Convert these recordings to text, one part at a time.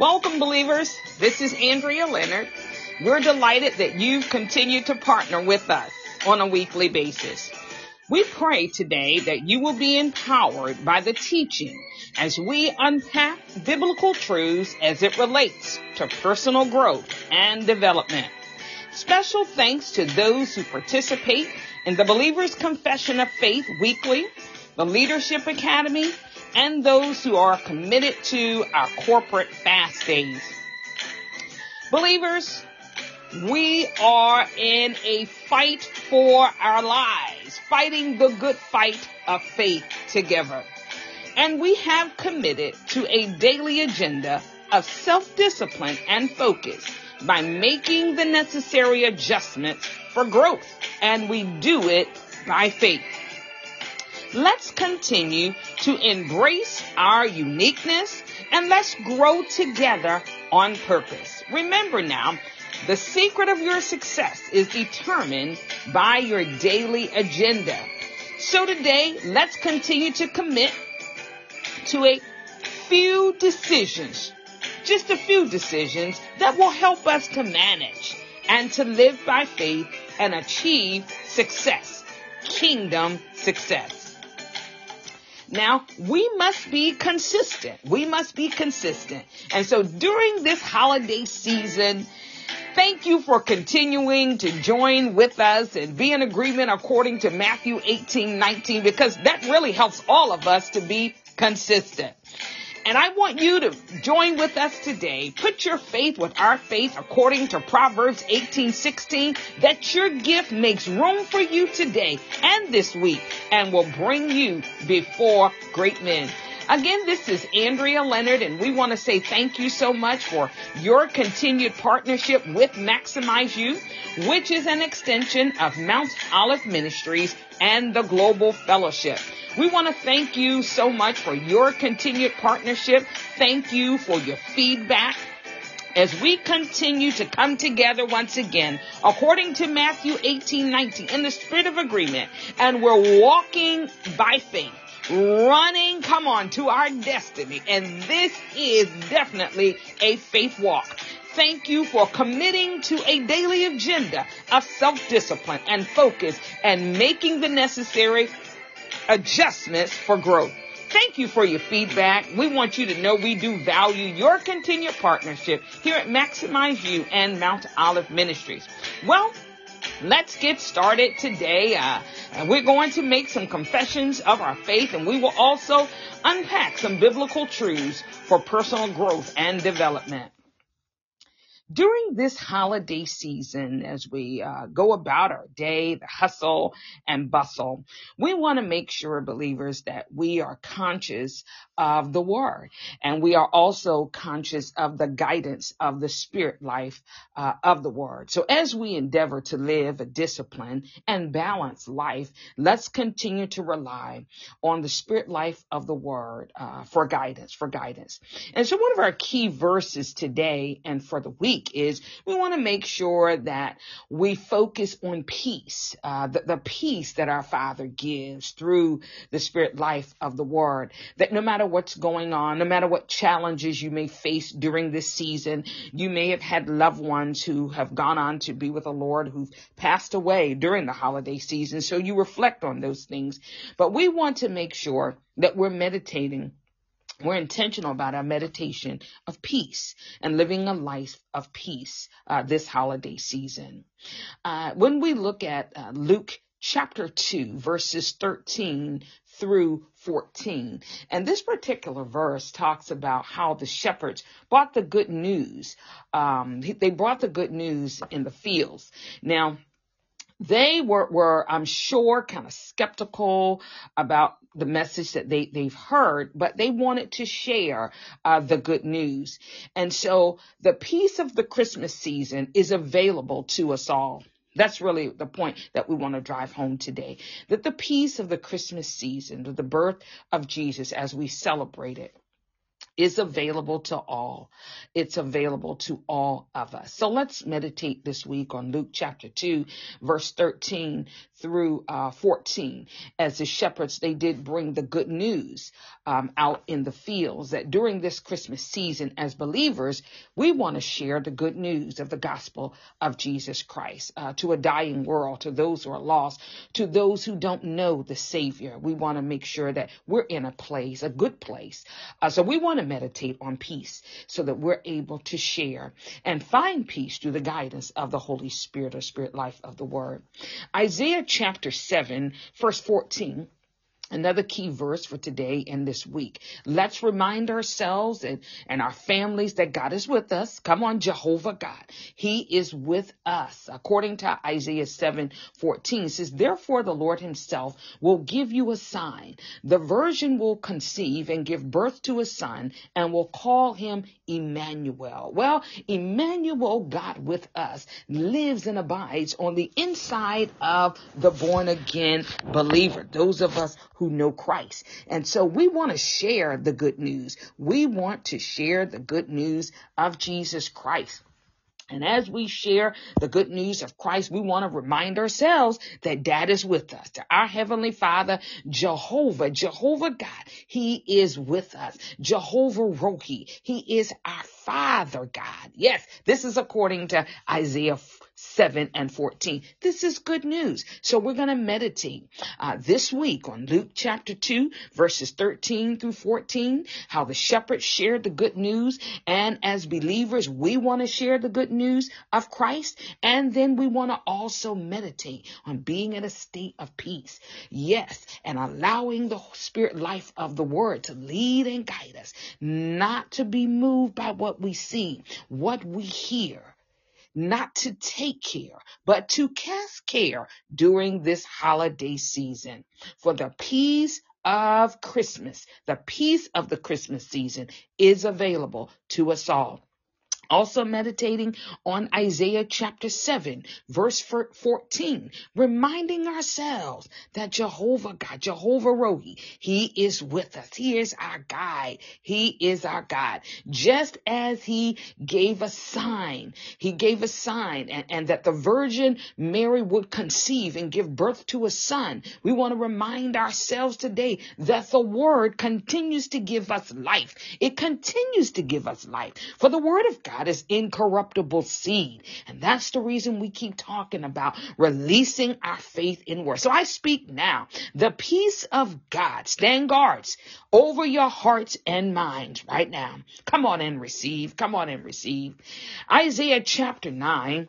Welcome, believers. This is Andrea Leonard. We're delighted that you continue to partner with us on a weekly basis. We pray today that you will be empowered by the teaching as we unpack biblical truths as it relates to personal growth and development. Special thanks to those who participate in the Believer's Confession of Faith weekly, the Leadership Academy, and those who are committed to our corporate fast days. Believers, we are in a fight for our lives, fighting the good fight of faith together. And we have committed to a daily agenda of self-discipline and focus by making the necessary adjustments for growth. And we do it by faith. Let's continue to embrace our uniqueness and let's grow together on purpose. Remember now, the secret of your success is determined by your daily agenda. So today, let's continue to commit to a few decisions, just a few decisions that will help us to manage and to live by faith and achieve success, kingdom success. Now, we must be consistent. We must be consistent. And so during this holiday season, Thank you for continuing to join with us and be in agreement according to Matthew 18, 19, because that really helps all of us to be consistent. And I want you to join with us today. Put your faith with our faith according to Proverbs 18:16 that your gift makes room for you today and this week and will bring you before great men. Again, this is Andrea Leonard and we want to say thank you so much for your continued partnership with Maximize You, which is an extension of Mount Olive Ministries and the Global Fellowship. We want to thank you so much for your continued partnership. Thank you for your feedback as we continue to come together once again, according to Matthew 18, 19, in the spirit of agreement, and we're walking by faith, running, come on, to our destiny. And this is definitely a faith walk. Thank you for committing to a daily agenda of self-discipline and focus and making the necessary adjustments for growth. Thank you for your feedback. We want you to know we do value your continued partnership here at Maximize You and Mount Olive Ministries. Well, let's get started today. Uh, and we're going to make some confessions of our faith and we will also unpack some biblical truths for personal growth and development. During this holiday season, as we uh, go about our day, the hustle and bustle, we want to make sure, believers, that we are conscious of the word and we are also conscious of the guidance of the spirit life uh, of the word. So as we endeavor to live a disciplined and balanced life, let's continue to rely on the spirit life of the word uh, for guidance, for guidance. And so one of our key verses today and for the week is we want to make sure that we focus on peace, uh, the, the peace that our Father gives through the spirit life of the Word. That no matter what's going on, no matter what challenges you may face during this season, you may have had loved ones who have gone on to be with the Lord who've passed away during the holiday season. So you reflect on those things. But we want to make sure that we're meditating we're intentional about our meditation of peace and living a life of peace uh, this holiday season. Uh, when we look at uh, Luke chapter 2, verses 13 through 14. And this particular verse talks about how the shepherds brought the good news. Um, they brought the good news in the fields. Now, they were, were I'm sure, kind of skeptical about the message that they, they've heard, but they wanted to share uh, the good news. And so the peace of the Christmas season is available to us all. That's really the point that we want to drive home today. That the peace of the Christmas season, the birth of Jesus as we celebrate it, is available to all. It's available to all of us. So let's meditate this week on Luke chapter 2, verse 13 through uh, 14. As the shepherds, they did bring the good news um, out in the fields that during this Christmas season, as believers, we want to share the good news of the gospel of Jesus Christ uh, to a dying world, to those who are lost, to those who don't know the Savior. We want to make sure that we're in a place, a good place. Uh, so we want to meditate on peace so that we're able to share and find peace through the guidance of the Holy Spirit or Spirit life of the Word. Isaiah chapter 7, verse 14 Another key verse for today and this week. Let's remind ourselves and, and our families that God is with us. Come on, Jehovah God. He is with us. According to Isaiah 7 14, says, Therefore the Lord himself will give you a sign. The virgin will conceive and give birth to a son and will call him Emmanuel. Well, Emmanuel, God with us, lives and abides on the inside of the born again believer. Those of us who know Christ. And so we want to share the good news. We want to share the good news of Jesus Christ. And as we share the good news of Christ, we want to remind ourselves that Dad is with us. To our Heavenly Father, Jehovah, Jehovah God, He is with us. Jehovah Rohi, He is our Father God. Yes, this is according to Isaiah 7 and 14. This is good news. So we're going to meditate uh, this week on Luke chapter 2, verses 13 through 14, how the shepherds shared the good news. And as believers, we want to share the good news of Christ. And then we want to also meditate on being in a state of peace. Yes, and allowing the spirit life of the word to lead and guide us, not to be moved by what we see, what we hear not to take care, but to cast care during this holiday season. For the peace of Christmas, the peace of the Christmas season is available to us all. Also meditating on Isaiah chapter 7, verse 14, reminding ourselves that Jehovah God, Jehovah Rohi, He is with us. He is our guide. He is our God. Just as He gave a sign, He gave a sign and, and that the Virgin Mary would conceive and give birth to a son. We want to remind ourselves today that the Word continues to give us life. It continues to give us life. For the Word of God God is incorruptible seed. And that's the reason we keep talking about releasing our faith in word. So I speak now. The peace of God stand guards over your hearts and minds right now. Come on and receive. Come on and receive. Isaiah chapter 9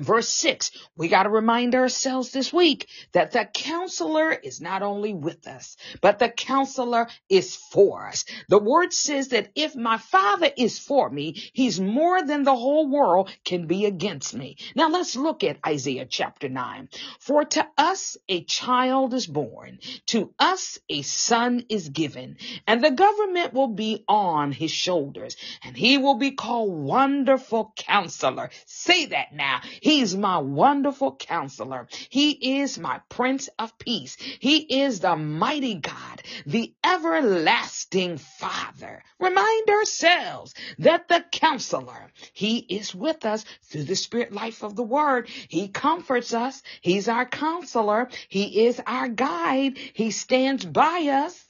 Verse 6, we got to remind ourselves this week that the counselor is not only with us, but the counselor is for us. The word says that if my father is for me, he's more than the whole world can be against me. Now let's look at Isaiah chapter 9. For to us a child is born, to us a son is given, and the government will be on his shoulders, and he will be called Wonderful Counselor. Say that now. He's my wonderful counselor. He is my prince of peace. He is the mighty God, the everlasting father. Remind ourselves that the counselor, he is with us through the spirit life of the word. He comforts us. He's our counselor. He is our guide. He stands by us.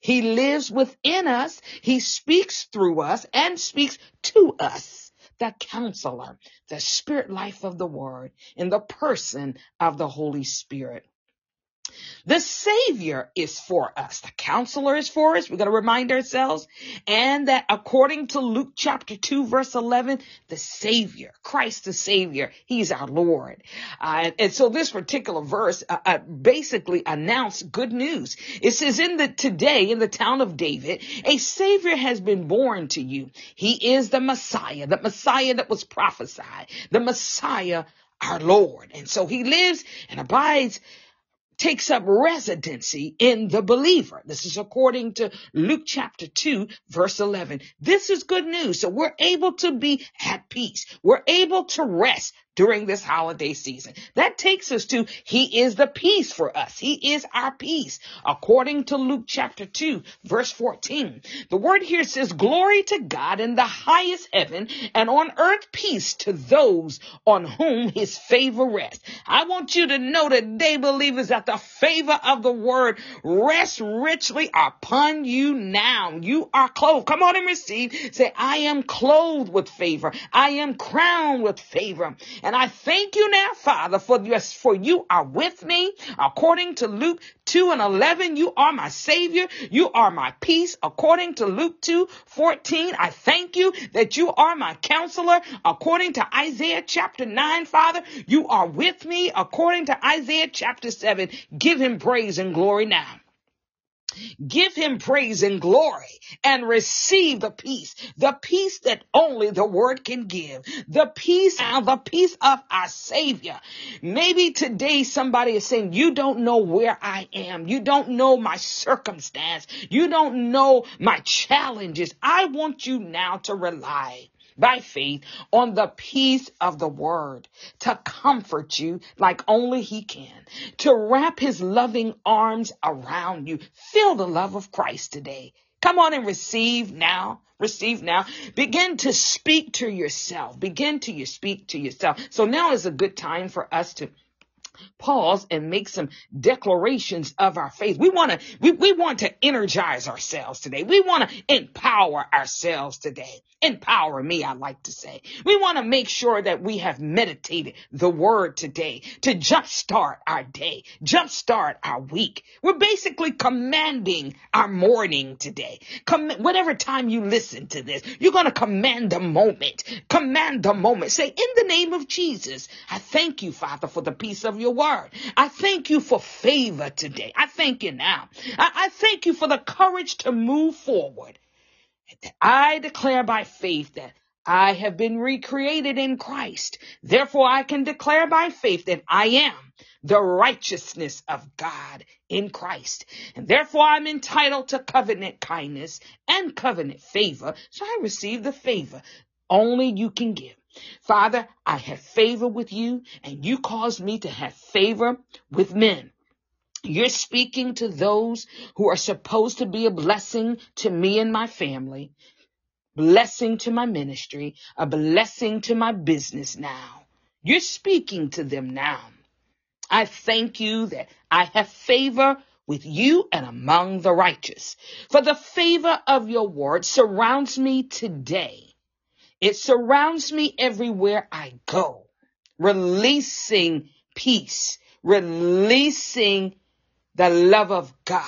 He lives within us. He speaks through us and speaks to us the counselor, the spirit life of the word in the person of the Holy Spirit. The Savior is for us. The counselor is for us. We've got to remind ourselves. And that according to Luke chapter 2, verse 11, the Savior, Christ the Savior, He's our Lord. Uh, and so this particular verse uh, uh, basically announced good news. It says, in the today, in the town of David, a Savior has been born to you. He is the Messiah, the Messiah that was prophesied, the Messiah, our Lord. And so He lives and abides takes up residency in the believer. This is according to Luke chapter 2, verse 11. This is good news. So we're able to be at peace. We're able to rest during this holiday season. That takes us to He is the peace for us. He is our peace. According to Luke chapter 2, verse 14. The word here says, Glory to God in the highest heaven and on earth peace to those on whom his favor rests. I want you to know today, believers, that the favor of the word rests richly upon you now. You are clothed. Come on and receive. Say, I am clothed with favor. I am crowned with favor. And I thank you now, Father, for yes, for you are with me. According to Luke 2 and 11, you are my savior. You are my peace. According to Luke 2, 14, I thank you that you are my counselor. According to Isaiah chapter 9, Father, you are with me. According to Isaiah chapter 7, give him praise and glory now. Give him praise and glory and receive the peace, the peace that only the word can give, the peace and the peace of our savior. Maybe today somebody is saying, you don't know where I am. You don't know my circumstance. You don't know my challenges. I want you now to rely by faith on the peace of the word to comfort you like only he can, to wrap his loving arms around you. Feel the love of Christ today. Come on and receive now. Receive now. Begin to speak to yourself. Begin to you speak to yourself. So now is a good time for us to pause and make some declarations of our faith. We want to, we, we want to energize ourselves today. We want to empower ourselves today. Empower me, I like to say. We want to make sure that we have meditated the word today to jumpstart our day, jumpstart our week. We're basically commanding our morning today. Com- whatever time you listen to this, you're going to command the moment. Command the moment. Say, in the name of Jesus, I thank you, Father, for the peace of your word. I thank you for favor today. I thank you now. I, I thank you for the courage to move forward. I declare by faith that I have been recreated in Christ. Therefore, I can declare by faith that I am the righteousness of God in Christ. And therefore, I'm entitled to covenant kindness and covenant favor. So I receive the favor only you can give. Father, I have favor with you, and you caused me to have favor with men. You're speaking to those who are supposed to be a blessing to me and my family, blessing to my ministry, a blessing to my business now. You're speaking to them now. I thank you that I have favor with you and among the righteous. For the favor of your word surrounds me today. It surrounds me everywhere I go, releasing peace, releasing the love of God.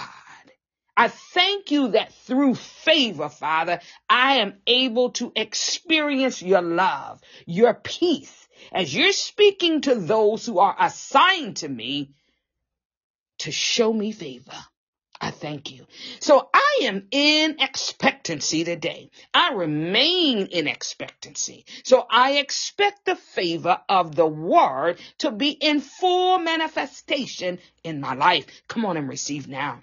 I thank you that through favor, Father, I am able to experience your love, your peace, as you're speaking to those who are assigned to me to show me favor. I thank you. So I am in expectancy today. I remain in expectancy. So I expect the favor of the word to be in full manifestation in my life. Come on and receive now.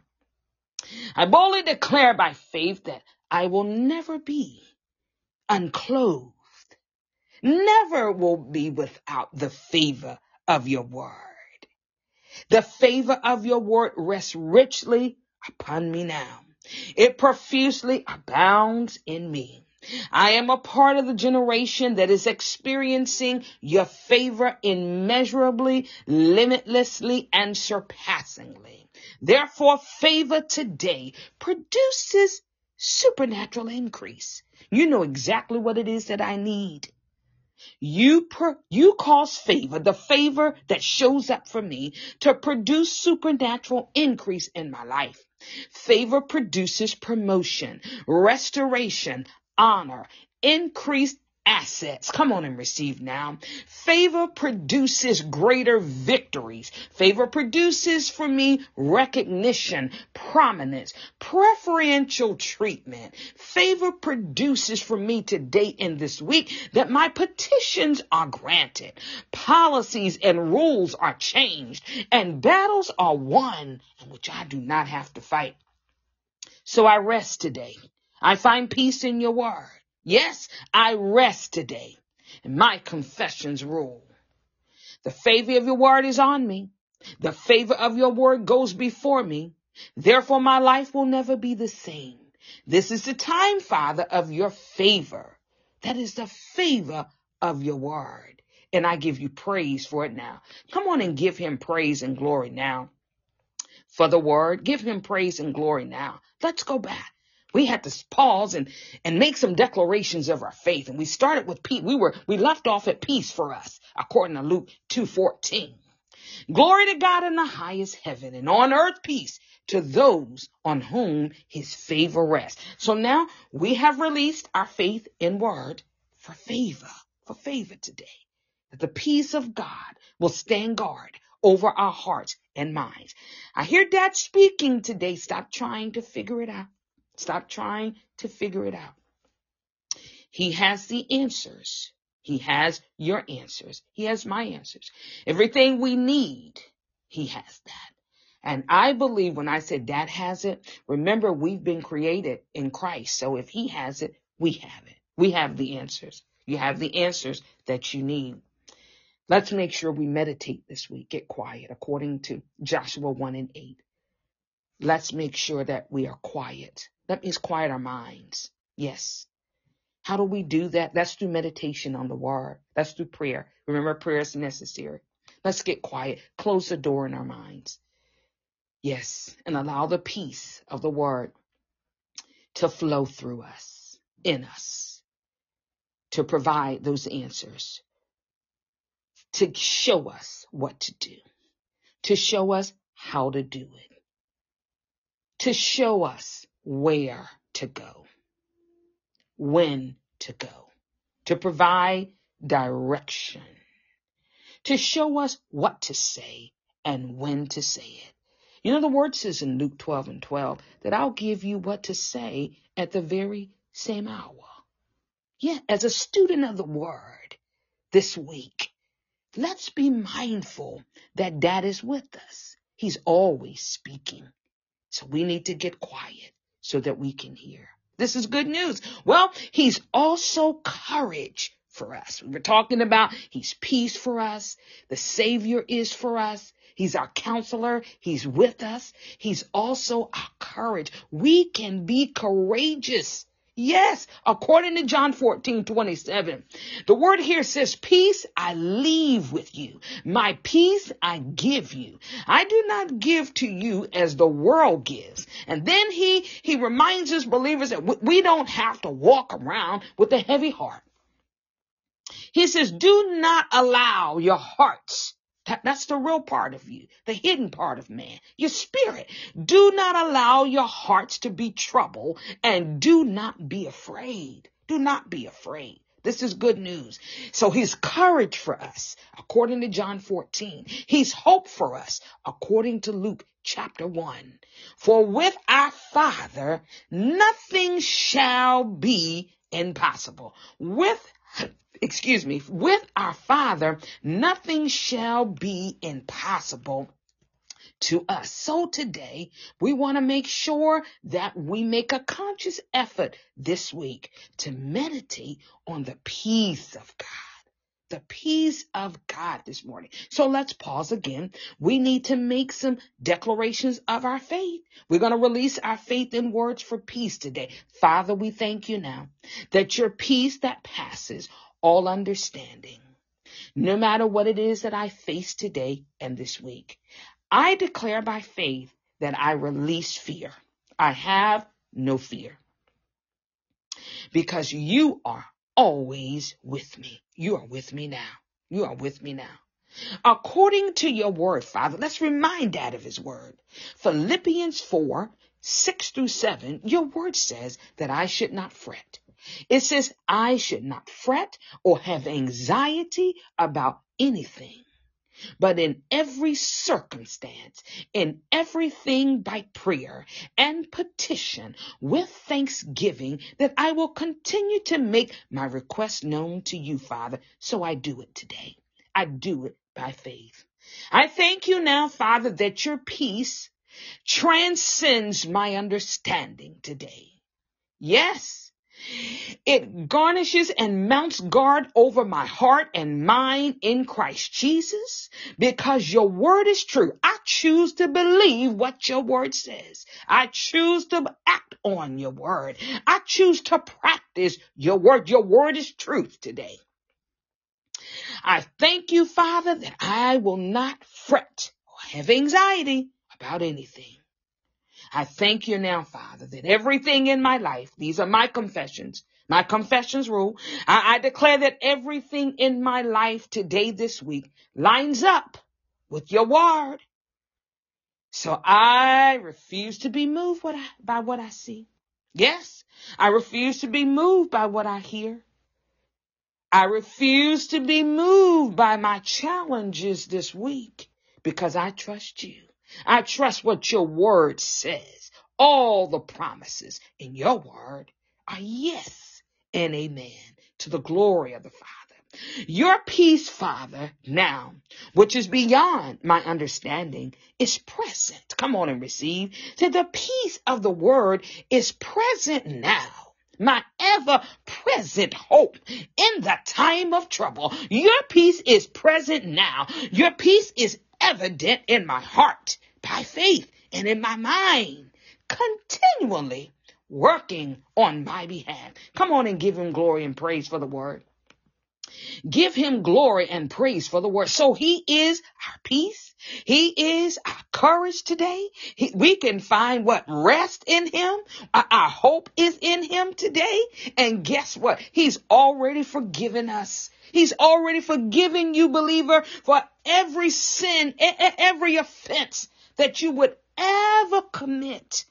I boldly declare by faith that I will never be unclothed, never will be without the favor of your word. The favor of your word rests richly upon me now. It profusely abounds in me. I am a part of the generation that is experiencing your favor immeasurably, limitlessly, and surpassingly. Therefore, favor today produces supernatural increase. You know exactly what it is that I need. You you cause favor, the favor that shows up for me to produce supernatural increase in my life. Favor produces promotion, restoration, honor, increased assets. Come on and receive now. Favor produces greater victories. Favor produces for me recognition, prominence, preferential treatment. Favor produces for me today in this week that my petitions are granted. Policies and rules are changed and battles are won in which I do not have to fight. So I rest today. I find peace in your word. Yes, I rest today, and my confessions rule. The favor of your word is on me. The favor of your word goes before me. Therefore, my life will never be the same. This is the time, Father, of your favor. That is the favor of your word. And I give you praise for it now. Come on and give him praise and glory now for the word. Give him praise and glory now. Let's go back. We had to pause and, and make some declarations of our faith. And we started with peace. We were, we left off at peace for us, according to Luke 2.14. Glory to God in the highest heaven and on earth peace to those on whom his favor rests. So now we have released our faith in word for favor, for favor today. That the peace of God will stand guard over our hearts and minds. I hear dad speaking today. Stop trying to figure it out. Stop trying to figure it out. He has the answers. He has your answers. He has my answers. Everything we need, he has that. And I believe when I said dad has it, remember we've been created in Christ. So if he has it, we have it. We have the answers. You have the answers that you need. Let's make sure we meditate this week. Get quiet according to Joshua 1 and 8. Let's make sure that we are quiet. That means quiet our minds. Yes. How do we do that? That's through meditation on the word. That's through prayer. Remember, prayer is necessary. Let's get quiet. Close the door in our minds. Yes. And allow the peace of the word to flow through us, in us, to provide those answers, to show us what to do, to show us how to do it, to show us where to go, when to go, to provide direction, to show us what to say and when to say it. You know, the word says in Luke 12 and 12 that I'll give you what to say at the very same hour. Yeah, as a student of the word this week, let's be mindful that Dad is with us. He's always speaking. So we need to get quiet so that we can hear. This is good news. Well, he's also courage for us. We were talking about he's peace for us. The savior is for us. He's our counselor. He's with us. He's also our courage. We can be courageous Yes, according to John 14, 27. The word here says, peace I leave with you. My peace I give you. I do not give to you as the world gives. And then he, he reminds us believers that we don't have to walk around with a heavy heart. He says, do not allow your hearts that, that's the real part of you, the hidden part of man, your spirit. Do not allow your hearts to be troubled and do not be afraid. Do not be afraid. This is good news. So he's courage for us, according to John 14. He's hope for us, according to Luke chapter 1. For with our Father, nothing shall be impossible. With excuse me, with our Father, nothing shall be impossible to us. So today, we want to make sure that we make a conscious effort this week to meditate on the peace of God. The peace of God this morning. So let's pause again. We need to make some declarations of our faith. We're going to release our faith in words for peace today. Father, we thank you now that your peace that passes all understanding. No matter what it is that I face today and this week, I declare by faith that I release fear. I have no fear because you are always with me. You are with me now. You are with me now. According to your word, Father, let's remind Dad of his word. Philippians 4, 6 through 7, your word says that I should not fret It says, I should not fret or have anxiety about anything, but in every circumstance, in everything by prayer and petition with thanksgiving, that I will continue to make my request known to you, Father. So I do it today. I do it by faith. I thank you now, Father, that your peace transcends my understanding today. Yes, it garnishes and mounts guard over my heart and mind in Christ Jesus because your word is true. I choose to believe what your word says. I choose to act on your word. I choose to practice your word. Your word is truth today. I thank you, Father, that I will not fret or have anxiety about anything. I thank you now, Father, that everything in my life, these are my confessions, my confessions rule. I, I declare that everything in my life today, this week, lines up with your word. So I refuse to be moved what I, by what I see. Yes, I refuse to be moved by what I hear. I refuse to be moved by my challenges this week because I trust you. I trust what your word says. All the promises in your word are yes and amen to the glory of the Father. Your peace, Father, now, which is beyond my understanding, is present. Come on and receive. So the peace of the word is present now my ever present hope in the time of trouble. Your peace is present now. Your peace is evident in my heart by faith and in my mind, continually working on my behalf. Come on and give him glory and praise for the word. Give him glory and praise for the word. So he is our peace. He is our courage today. He, we can find what rest in him. Our, our hope is in him today. And guess what? He's already forgiven us. He's already forgiven you, believer, for every sin, every offense that you would ever commit.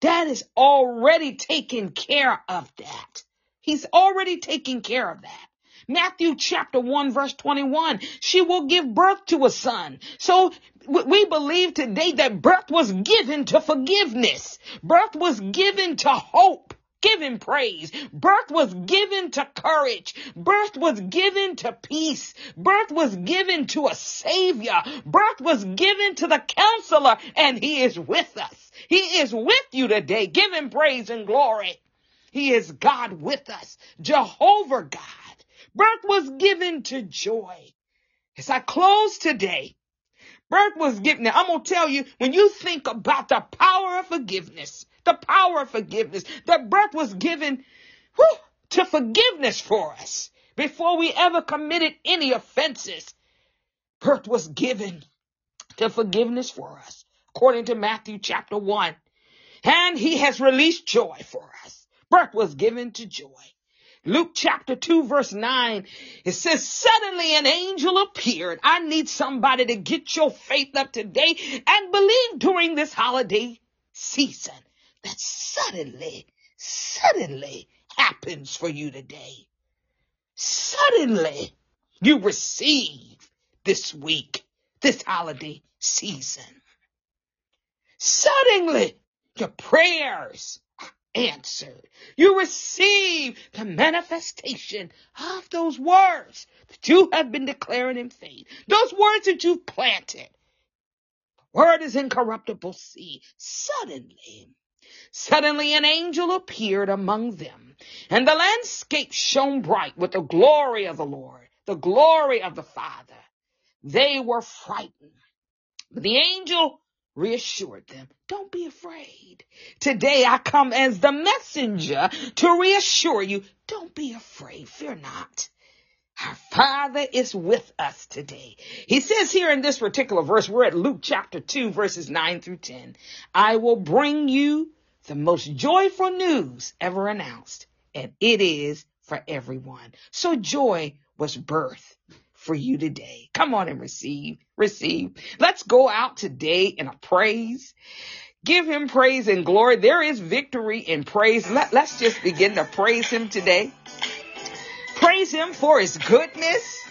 That is already taken care of that. He's already taken care of that. Matthew chapter 1 verse 21. She will give birth to a son. So we believe today that birth was given to forgiveness. Birth was given to hope. Give him praise. Birth was given to courage. Birth was given to peace. Birth was given to a savior. Birth was given to the counselor and he is with us. He is with you today. Give him praise and glory. He is God with us. Jehovah God. Birth was given to joy. As I close today, birth was given. Now, I'm going to tell you, when you think about the power of forgiveness, the power of forgiveness, that birth was given whew, to forgiveness for us before we ever committed any offenses. Birth was given to forgiveness for us, according to Matthew chapter 1. And he has released joy for us. Birth was given to joy. Luke chapter 2 verse 9, it says, suddenly an angel appeared. I need somebody to get your faith up today and believe during this holiday season that suddenly, suddenly happens for you today. Suddenly you receive this week, this holiday season. Suddenly your prayers answered. You receive the manifestation of those words that you have been declaring in faith. Those words that you've planted. The word is incorruptible seed. Suddenly, suddenly an angel appeared among them and the landscape shone bright with the glory of the Lord, the glory of the Father. They were frightened. But the angel reassured them, don't be afraid. Today I come as the messenger to reassure you, don't be afraid, fear not. Our Father is with us today. He says here in this particular verse, we're at Luke chapter 2, verses 9 through 10. I will bring you the most joyful news ever announced, and it is for everyone. So joy was birth for you today. Come on and receive, receive. Let's go out today in a praise. Give him praise and glory. There is victory in praise. Let, let's just begin to praise him today. Praise him for his goodness.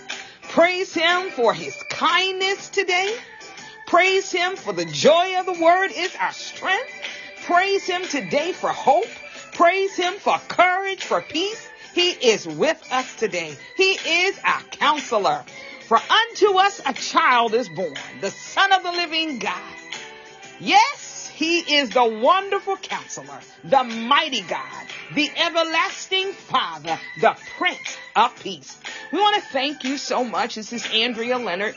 Praise him for his kindness today. Praise him for the joy of the word is our strength. Praise him today for hope. Praise him for courage, for peace. He is with us today. He is our counselor. For unto us a child is born, the son of the living God. Yes, he is the wonderful counselor, the mighty God, the everlasting Father, the Prince of Peace. We want to thank you so much. This is Andrea Leonard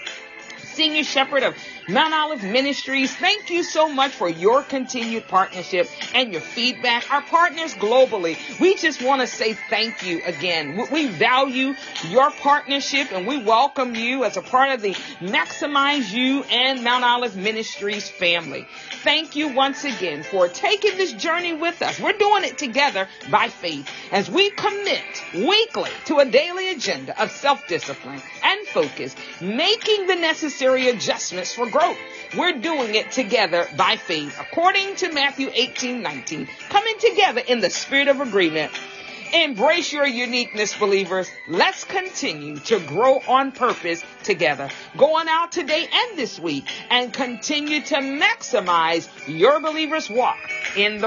Senior Shepherd of Mount Olive Ministries. Thank you so much for your continued partnership and your feedback. Our partners globally, we just want to say thank you again. We value your partnership and we welcome you as a part of the Maximize You and Mount Olive Ministries family. Thank you once again for taking this journey with us. We're doing it together by faith as we commit weekly to a daily agenda of self-discipline and focus, making the necessary adjustments for growth. We're doing it together by faith, according to Matthew 18, 19, coming together in the spirit of agreement. Embrace your uniqueness, believers. Let's continue to grow on purpose together. Going out today and this week and continue to maximize your believers walk in the